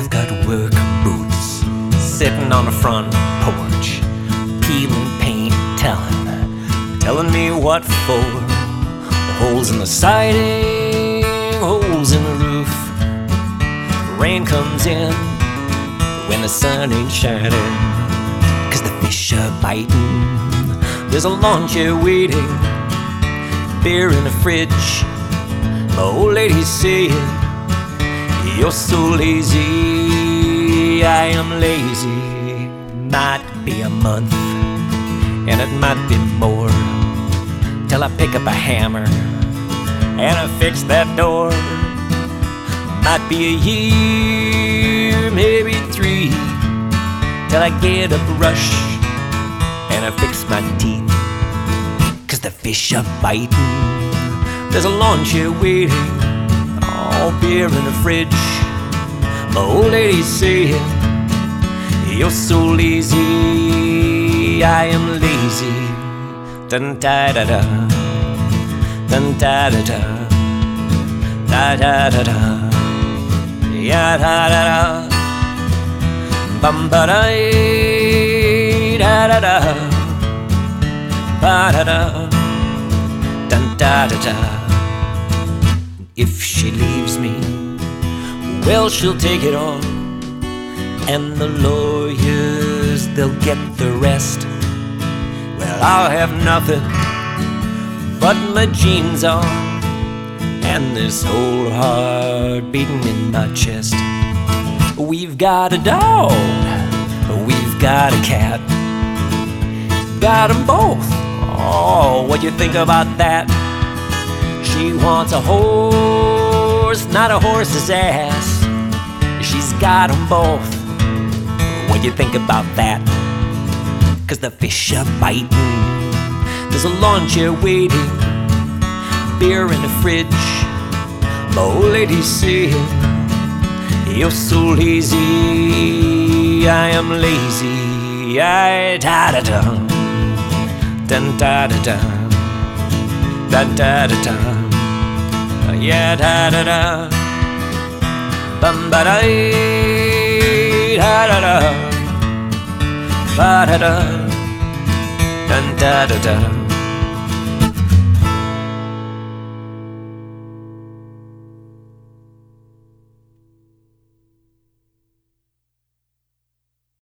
I've got work boots sitting on the front porch, peeling paint, telling, telling me what for. Holes in the siding, holes in the roof. Rain comes in when the sun ain't shining. Cause the fish are biting. There's a lawn waiting, beer in the fridge. My old lady's saying, You're so lazy, I am lazy. Might be a month, and it might be more, till I pick up a hammer and I fix that door. Might be a year, maybe three, till I get a brush and I fix my teeth. Cause the fish are biting. There's a lawn chair waiting, beer in the fridge. My old lady's saying, You're so lazy, I am lazy. Dun da da da, dun da da da, da da da da, ya da da da, bum ba da da da da, ba da da, dun da da da. If she leaves me, well, she'll take it all. And the lawyers, they'll get the rest. Well, I'll have nothing but my jeans on and this whole heart beating in my chest. We've got a dog, we've got a cat, got 'em both. Oh, what you think about that? She wants a horse, not a horse's ass. She's got 'em both. What do you think about that? Cause the fish are biting. There's a lawn chair waiting, beer in the fridge. My old lady's saying, You're so lazy, I am lazy. I da da da, dun da da da, da da da da, yeah da da da, bum ba da da da. Da, ba da da, dun da da da.